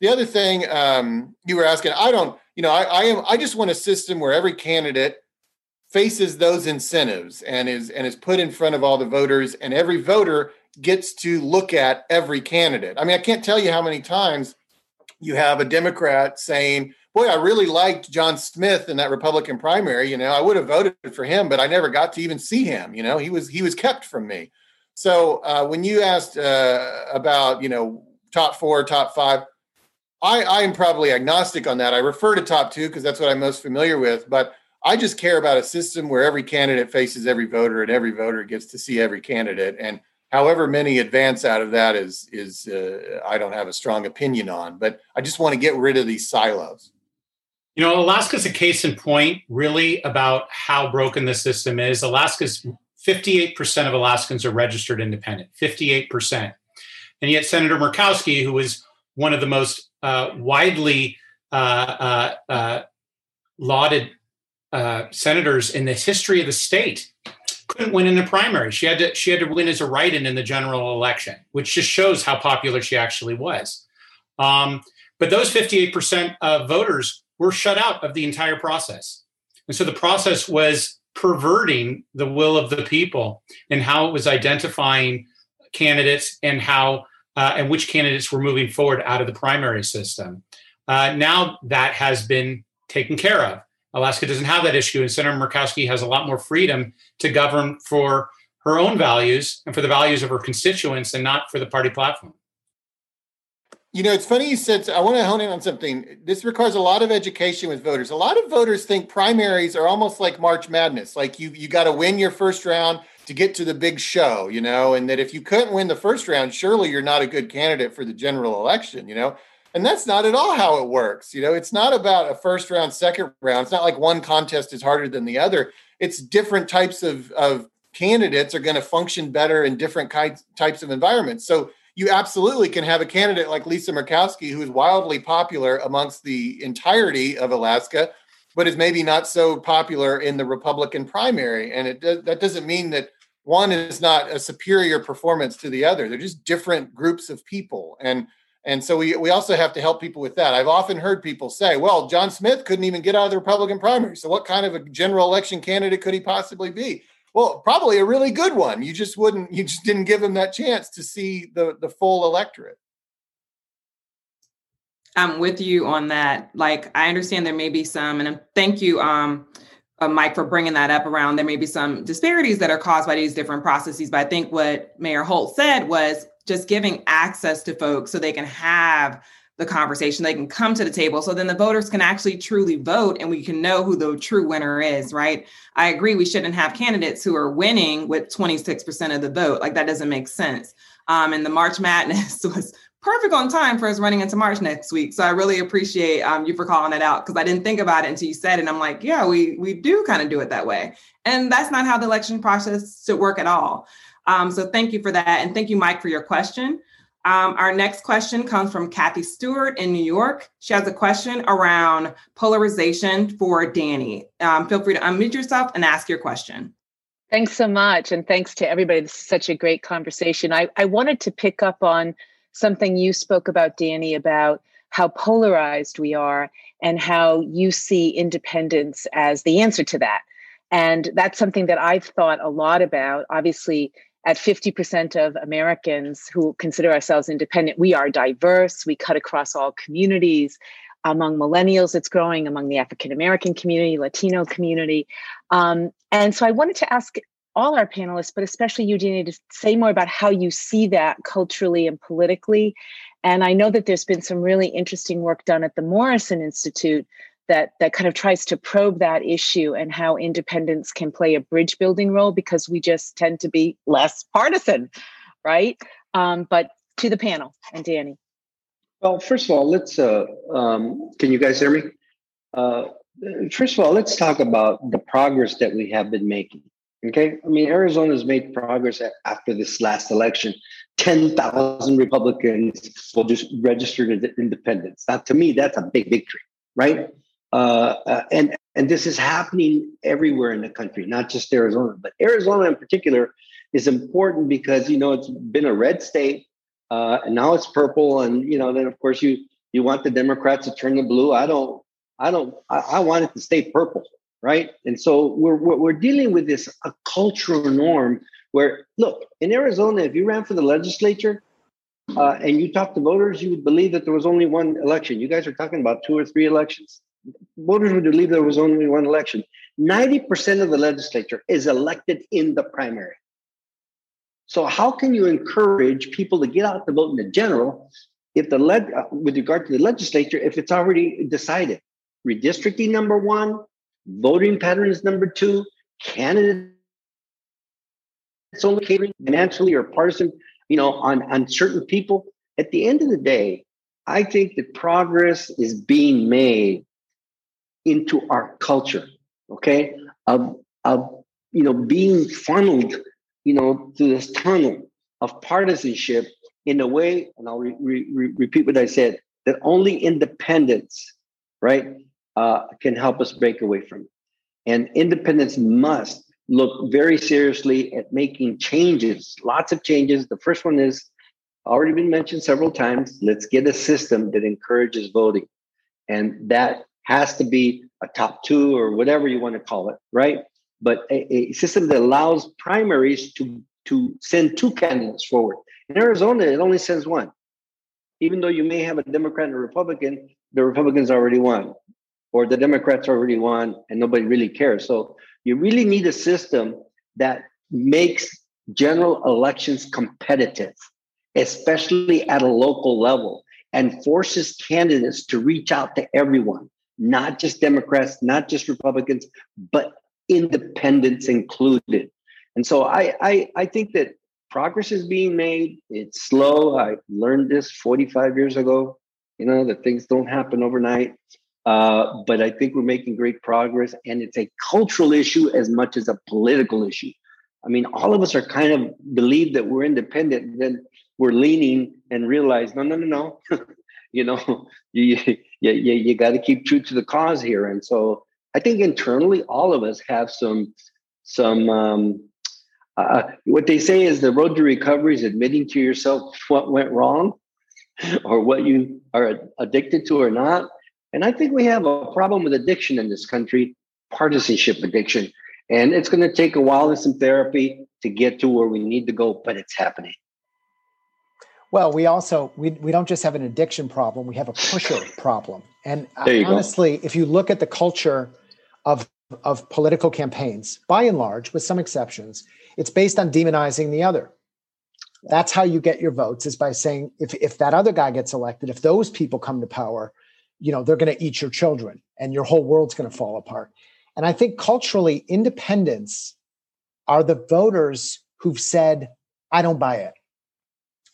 the other thing um, you were asking, I don't, you know, I, I am, I just want a system where every candidate faces those incentives and is and is put in front of all the voters and every voter gets to look at every candidate. I mean, I can't tell you how many times you have a Democrat saying, "Boy, I really liked John Smith in that Republican primary, you know, I would have voted for him, but I never got to even see him, you know. He was he was kept from me." So, uh, when you asked uh, about, you know, top 4, top 5, I I am probably agnostic on that. I refer to top 2 because that's what I'm most familiar with, but I just care about a system where every candidate faces every voter and every voter gets to see every candidate. And however many advance out of that is is uh, I don't have a strong opinion on. But I just want to get rid of these silos. You know, Alaska's a case in point, really, about how broken the system is. Alaska's 58% of Alaskans are registered independent, 58%. And yet, Senator Murkowski, who was one of the most uh, widely uh, uh, uh lauded uh, senators in the history of the state couldn't win in the primary. She had to she had to win as a write-in in the general election, which just shows how popular she actually was. Um, but those 58% of voters were shut out of the entire process. And so the process was perverting the will of the people and how it was identifying candidates and how uh, and which candidates were moving forward out of the primary system. Uh, now that has been taken care of. Alaska doesn't have that issue, and Senator Murkowski has a lot more freedom to govern for her own values and for the values of her constituents and not for the party platform. You know, it's funny you said, I want to hone in on something. This requires a lot of education with voters. A lot of voters think primaries are almost like March Madness. Like you, you got to win your first round to get to the big show, you know, and that if you couldn't win the first round, surely you're not a good candidate for the general election, you know. And that's not at all how it works. You know, it's not about a first round, second round. It's not like one contest is harder than the other. It's different types of, of candidates are going to function better in different kinds, types of environments. So you absolutely can have a candidate like Lisa Murkowski, who is wildly popular amongst the entirety of Alaska, but is maybe not so popular in the Republican primary. And it does, that doesn't mean that one is not a superior performance to the other. They're just different groups of people. And and so we, we also have to help people with that. I've often heard people say, well, John Smith couldn't even get out of the Republican primary. So what kind of a general election candidate could he possibly be? Well, probably a really good one. You just wouldn't, you just didn't give him that chance to see the, the full electorate. I'm with you on that. Like, I understand there may be some, and thank you, um, uh, Mike, for bringing that up around. There may be some disparities that are caused by these different processes. But I think what Mayor Holt said was just giving access to folks so they can have the conversation. They can come to the table so then the voters can actually truly vote and we can know who the true winner is, right? I agree we shouldn't have candidates who are winning with 26% of the vote. Like that doesn't make sense. Um, and the March Madness was perfect on time for us running into March next week. So I really appreciate um, you for calling that out because I didn't think about it until you said it. And I'm like, yeah, we we do kind of do it that way, and that's not how the election process should work at all. Um, so thank you for that, and thank you, Mike, for your question. Um, our next question comes from Kathy Stewart in New York. She has a question around polarization for Danny. Um, feel free to unmute yourself and ask your question. Thanks so much. And thanks to everybody. This is such a great conversation. I, I wanted to pick up on something you spoke about, Danny, about how polarized we are and how you see independence as the answer to that. And that's something that I've thought a lot about. Obviously, at 50% of Americans who consider ourselves independent, we are diverse, we cut across all communities. Among millennials, it's growing, among the African American community, Latino community. Um, and so I wanted to ask all our panelists, but especially Eugenia, to say more about how you see that culturally and politically. And I know that there's been some really interesting work done at the Morrison Institute that that kind of tries to probe that issue and how independence can play a bridge building role because we just tend to be less partisan, right? Um, but to the panel and Danny. Well, first of all, let's. Uh, um, can you guys hear me? Uh, first of all, let's talk about the progress that we have been making. Okay, I mean, Arizona's made progress after this last election. Ten thousand Republicans will just register as independents. Now, to me, that's a big victory, right? Uh, uh, and and this is happening everywhere in the country, not just Arizona, but Arizona in particular is important because you know it's been a red state, uh, and now it's purple, and you know then of course you you want the Democrats to turn to blue. I don't, I don't, I, I want it to stay purple, right? And so we're we're, we're dealing with this a cultural norm where look in Arizona, if you ran for the legislature. Uh, and you talk to voters, you would believe that there was only one election. You guys are talking about two or three elections voters would believe there was only one election. 90% of the legislature is elected in the primary. So how can you encourage people to get out to vote in the general if the uh, with regard to the legislature if it's already decided? Redistricting number one, voting patterns number two, candidates It's only catering financially or partisan, you know, on, on certain people. At the end of the day, I think that progress is being made into our culture, okay, of, of you know, being funneled, you know, to this tunnel of partisanship in a way, and I'll re- re- repeat what I said, that only independence, right, uh, can help us break away from it. And independence must look very seriously at making changes, lots of changes. The first one is already been mentioned several times. Let's get a system that encourages voting. And that has to be a top two or whatever you want to call it, right? But a, a system that allows primaries to to send two candidates forward. In Arizona, it only sends one. Even though you may have a Democrat and a Republican, the Republicans already won, or the Democrats already won, and nobody really cares. So you really need a system that makes general elections competitive, especially at a local level, and forces candidates to reach out to everyone not just Democrats, not just Republicans, but independents included. And so I, I, I think that progress is being made. It's slow. I learned this 45 years ago, you know, that things don't happen overnight. Uh, but I think we're making great progress, and it's a cultural issue as much as a political issue. I mean, all of us are kind of believe that we're independent, then we're leaning and realize, no, no, no, no. you know, you you, you, you got to keep true to the cause here. And so I think internally, all of us have some some um, uh, what they say is the road to recovery is admitting to yourself what went wrong or what you are addicted to or not. And I think we have a problem with addiction in this country, partisanship addiction. And it's going to take a while and some therapy to get to where we need to go, but it's happening. Well, we also we, we don't just have an addiction problem, we have a pusher problem. And honestly, go. if you look at the culture of of political campaigns, by and large, with some exceptions, it's based on demonizing the other. That's how you get your votes is by saying if if that other guy gets elected, if those people come to power, you know, they're going to eat your children and your whole world's going to fall apart. And I think culturally, independents are the voters who've said, I don't buy it.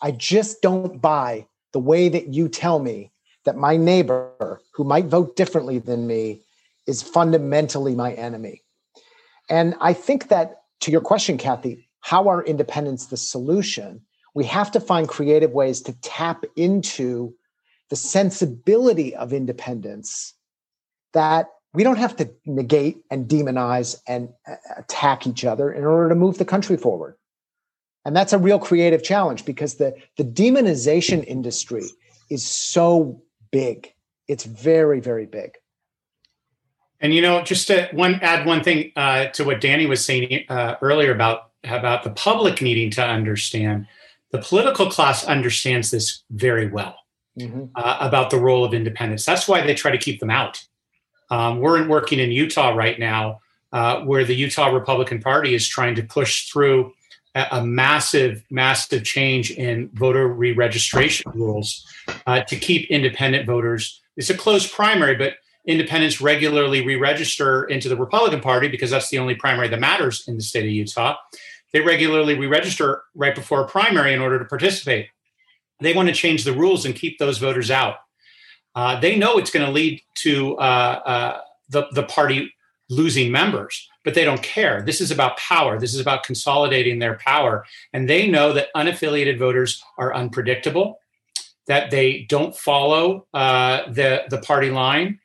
I just don't buy the way that you tell me that my neighbor who might vote differently than me is fundamentally my enemy. And I think that to your question, Kathy, how are independents the solution? We have to find creative ways to tap into the sensibility of independence that we don't have to negate and demonize and attack each other in order to move the country forward. And that's a real creative challenge because the, the demonization industry is so big. It's very, very big. And you know, just to one add one thing uh, to what Danny was saying uh, earlier about about the public needing to understand. The political class understands this very well mm-hmm. uh, about the role of independence. That's why they try to keep them out. Um, we're working in Utah right now, uh, where the Utah Republican Party is trying to push through a, massive, massive change in voter re-registration rules uh, to keep independent voters. It's a closed primary, but independents regularly re-register into the Republican Party because that's the only primary that matters in the state of Utah. They regularly re-register right before a primary in order to participate. They want to change the rules and keep those voters out. Uh, they know it's going to lead to uh, uh, the, the party losing members, but they don't care. This is about power. This is about consolidating their power. And they know that unaffiliated voters are unpredictable, that they don't follow uh, the, the party line.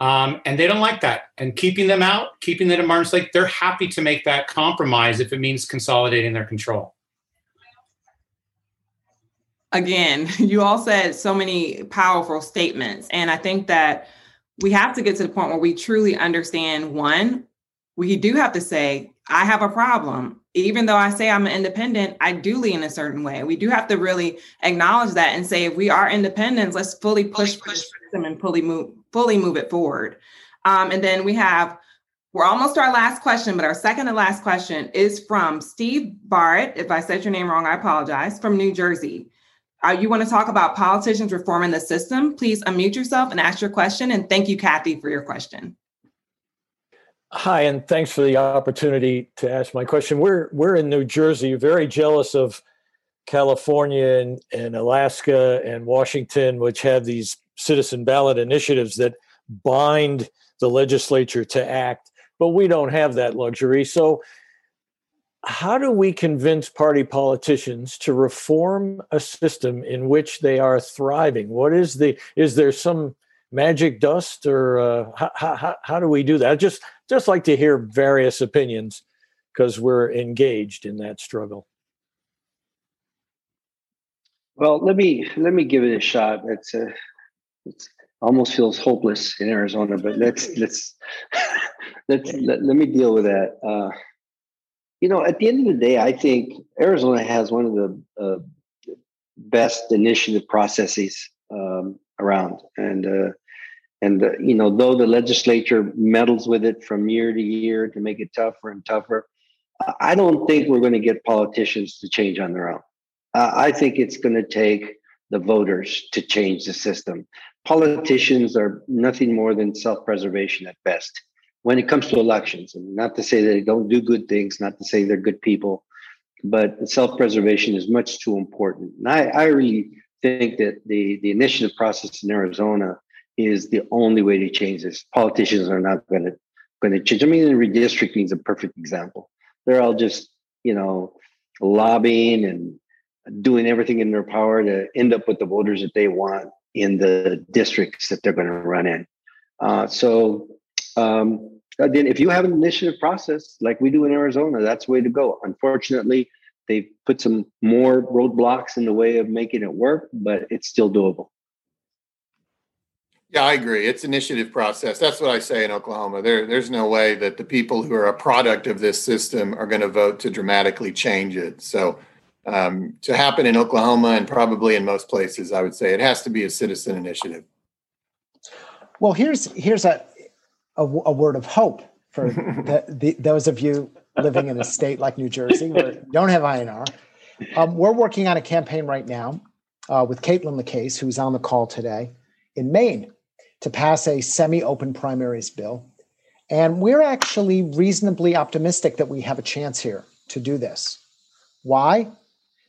Um, and they don't like that. And keeping them out, keeping them at arm's length, they're happy to make that compromise if it means consolidating their control. Again, you all said so many powerful statements. And I think that we have to get to the point where we truly understand one, we do have to say, I have a problem. Even though I say I'm an independent, I do lean a certain way. We do have to really acknowledge that and say, if we are independents, let's fully push, push them and fully move, fully move it forward. Um, and then we have, we're almost to our last question, but our second and last question is from Steve Barrett. If I said your name wrong, I apologize, from New Jersey. Uh, you want to talk about politicians reforming the system? Please unmute yourself and ask your question. And thank you, Kathy, for your question. Hi, and thanks for the opportunity to ask my question. We're we're in New Jersey, very jealous of California and, and Alaska and Washington, which have these citizen ballot initiatives that bind the legislature to act, but we don't have that luxury. So, how do we convince party politicians to reform a system in which they are thriving? What is the is there some magic dust or uh, how, how, how do we do that? I just just like to hear various opinions because we're engaged in that struggle. Well, let me let me give it a shot. It's a, it's almost feels hopeless in Arizona, but let's let's let's let, let me deal with that. Uh, you know, at the end of the day, I think Arizona has one of the uh, best initiative processes um, around, and uh, and uh, you know, though the legislature meddles with it from year to year to make it tougher and tougher, I don't think we're going to get politicians to change on their own. I think it's going to take the voters to change the system. Politicians are nothing more than self-preservation at best when it comes to elections. And not to say they don't do good things, not to say they're good people, but self-preservation is much too important. And I, I really think that the the initiative process in Arizona is the only way to change this. Politicians are not going to going to change. I mean, the redistricting is a perfect example. They're all just you know lobbying and doing everything in their power to end up with the voters that they want in the districts that they're going to run in. Uh, so um, then, if you have an initiative process like we do in Arizona, that's the way to go. Unfortunately, they've put some more roadblocks in the way of making it work, but it's still doable. Yeah, I agree. It's initiative process. That's what I say in Oklahoma. There, there's no way that the people who are a product of this system are going to vote to dramatically change it. So, um, to happen in Oklahoma and probably in most places, I would say it has to be a citizen initiative. Well, here's here's a a, a word of hope for the, the, those of you living in a state like New Jersey where you don't have I&R. Um, we're working on a campaign right now uh, with Caitlin LeCase, who's on the call today in Maine, to pass a semi open primaries bill. And we're actually reasonably optimistic that we have a chance here to do this. Why?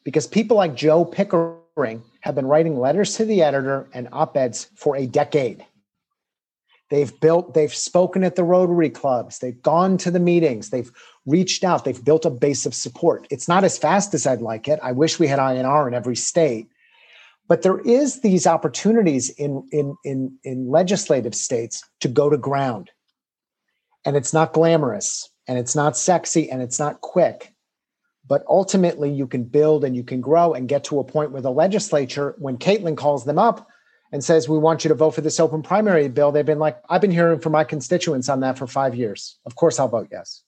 Because people like Joe Pickering have been writing letters to the editor and op eds for a decade. They've built, they've spoken at the Rotary clubs, they've gone to the meetings, they've reached out, they've built a base of support. It's not as fast as I'd like it. I wish we had I&R in every state. But there is these opportunities in, in, in, in legislative states to go to ground. And it's not glamorous and it's not sexy and it's not quick. But ultimately, you can build and you can grow and get to a point where the legislature, when Caitlin calls them up, and says, We want you to vote for this open primary bill, they've been like, I've been hearing from my constituents on that for five years. Of course, I'll vote yes.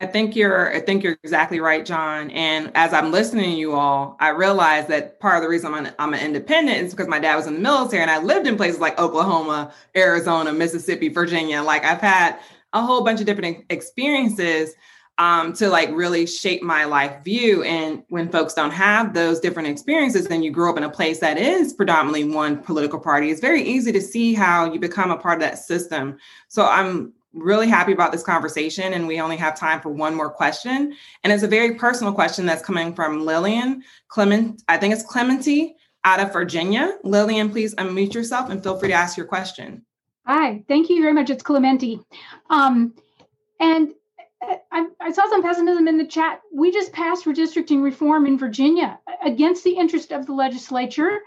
I think you're I think you're exactly right, John. And as I'm listening to you all, I realize that part of the reason I'm an, I'm an independent is because my dad was in the military and I lived in places like Oklahoma, Arizona, Mississippi, Virginia. Like I've had a whole bunch of different experiences um, to like really shape my life view. And when folks don't have those different experiences, then you grow up in a place that is predominantly one political party. It's very easy to see how you become a part of that system. So I'm really happy about this conversation and we only have time for one more question and it's a very personal question that's coming from lillian clement i think it's clementy out of virginia lillian please unmute yourself and feel free to ask your question hi thank you very much it's clementy um, and I, I, saw some pessimism in the chat. We just passed redistricting reform in Virginia against the interest of the legislature.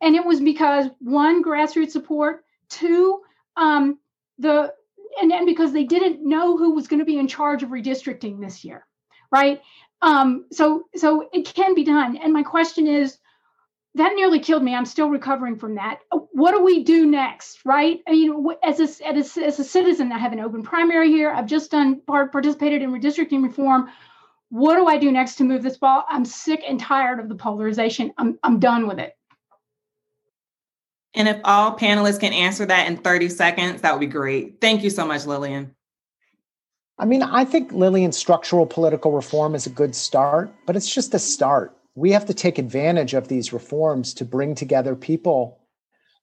And it was because one, grassroots support, two, um, the and then because they didn't know who was going to be in charge of redistricting this year, right? Um, so so it can be done. And my question is, that nearly killed me. I'm still recovering from that. What do we do next, right? I mean, as a, as a, as a citizen, I have an open primary here. I've just done part, participated in redistricting reform. What do I do next to move this ball? I'm sick and tired of the polarization. I'm, I'm done with it. And if all panelists can answer that in 30 seconds, that would be great. Thank you so much, Lillian. I mean, I think Lillian's structural political reform is a good start, but it's just a start. We have to take advantage of these reforms to bring together people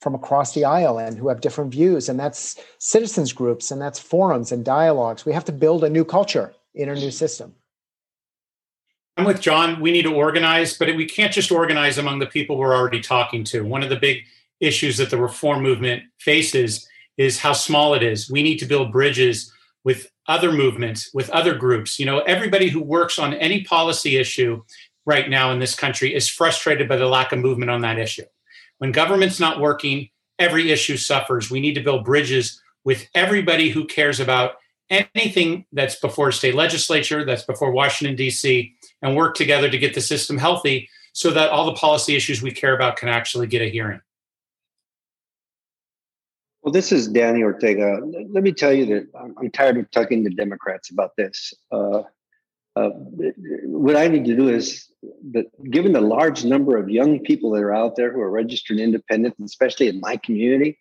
from across the aisle and who have different views. And that's citizens groups and that's forums and dialogues. We have to build a new culture in our new system. I'm with John. We need to organize, but we can't just organize among the people we're already talking to. One of the big issues that the reform movement faces is how small it is. We need to build bridges with other movements, with other groups. You know, everybody who works on any policy issue right now in this country is frustrated by the lack of movement on that issue. When government's not working, every issue suffers. We need to build bridges with everybody who cares about anything that's before state legislature, that's before Washington, D.C., and work together to get the system healthy so that all the policy issues we care about can actually get a hearing. Well, this is Danny Ortega. Let me tell you that I'm tired of talking to Democrats about this. Uh, uh, what I need to do is that given the large number of young people that are out there who are registered independent, especially in my community,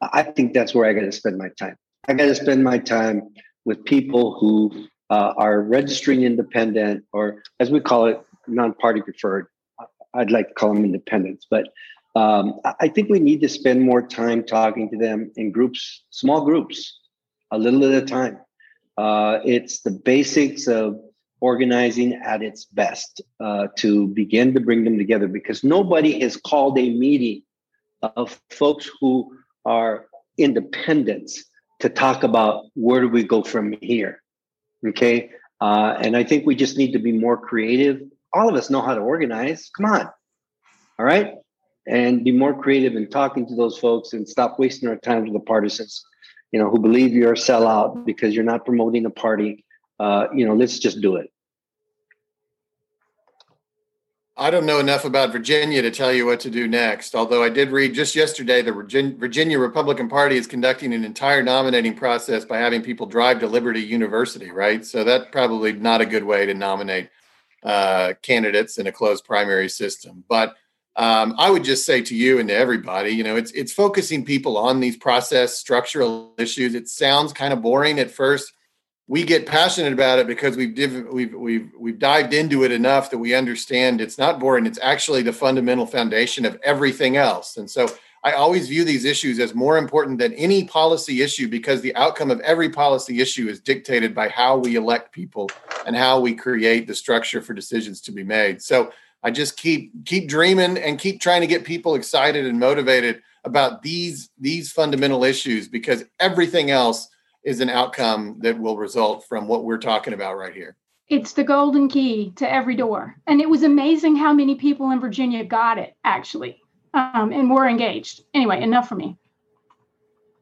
I think that's where I got to spend my time. I got to spend my time with people who uh, are registering independent, or as we call it, non-party preferred. I'd like to call them independents, but um, I think we need to spend more time talking to them in groups, small groups, a little at a time. Uh, it's the basics of organizing at its best uh, to begin to bring them together because nobody has called a meeting of folks who are independents to talk about where do we go from here. Okay. Uh, and I think we just need to be more creative. All of us know how to organize. Come on. All right and be more creative in talking to those folks and stop wasting our time with the partisans, you know, who believe you're a sellout because you're not promoting a party. Uh, you know, let's just do it. I don't know enough about Virginia to tell you what to do next. Although I did read just yesterday the Virginia Republican Party is conducting an entire nominating process by having people drive to Liberty University, right? So that's probably not a good way to nominate uh, candidates in a closed primary system. But um, I would just say to you and to everybody, you know, it's it's focusing people on these process structural issues. It sounds kind of boring at first, we get passionate about it because we've div- we've we've we've dived into it enough that we understand it's not boring. It's actually the fundamental foundation of everything else. And so I always view these issues as more important than any policy issue because the outcome of every policy issue is dictated by how we elect people and how we create the structure for decisions to be made. So I just keep keep dreaming and keep trying to get people excited and motivated about these these fundamental issues because everything else is an outcome that will result from what we're talking about right here. It's the golden key to every door. And it was amazing how many people in Virginia got it, actually, um, and were engaged. Anyway, enough for me.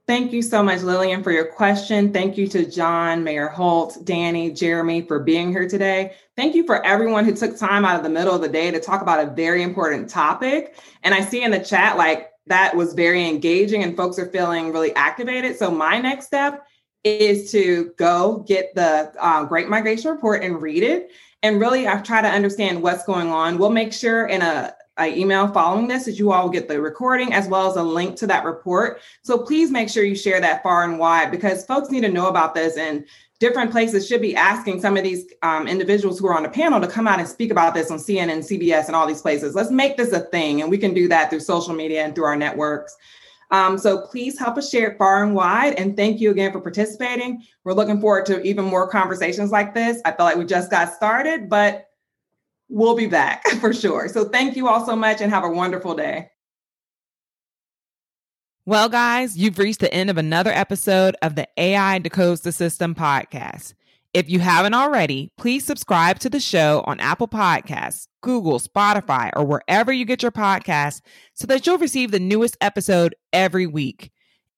Thank you so much, Lillian, for your question. Thank you to John, Mayor Holt, Danny, Jeremy for being here today. Thank you for everyone who took time out of the middle of the day to talk about a very important topic. And I see in the chat, like, that was very engaging and folks are feeling really activated. So, my next step is to go get the uh, Great Migration Report and read it. And really, I try to understand what's going on. We'll make sure in a, a email following this that you all get the recording as well as a link to that report. So please make sure you share that far and wide because folks need to know about this and different places should be asking some of these um, individuals who are on the panel to come out and speak about this on CNN, CBS, and all these places. Let's make this a thing. And we can do that through social media and through our networks. Um, so please help us share it far and wide. And thank you again for participating. We're looking forward to even more conversations like this. I feel like we just got started, but we'll be back for sure. So thank you all so much and have a wonderful day. Well, guys, you've reached the end of another episode of the AI Decodes the System podcast. If you haven't already, please subscribe to the show on Apple Podcasts, Google, Spotify, or wherever you get your podcasts so that you'll receive the newest episode every week.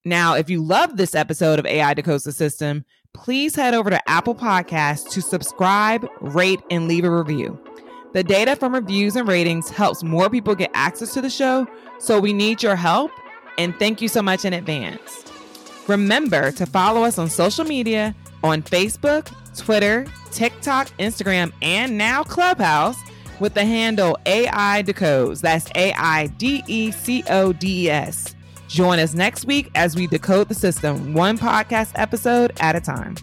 Now, if you love this episode of AI the System, please head over to Apple Podcasts to subscribe, rate, and leave a review. The data from reviews and ratings helps more people get access to the show, so we need your help, and thank you so much in advance. Remember to follow us on social media on Facebook, Twitter, TikTok, Instagram, and now Clubhouse with the handle AI Decodes. That's A I D E C O D E S. Join us next week as we decode the system one podcast episode at a time.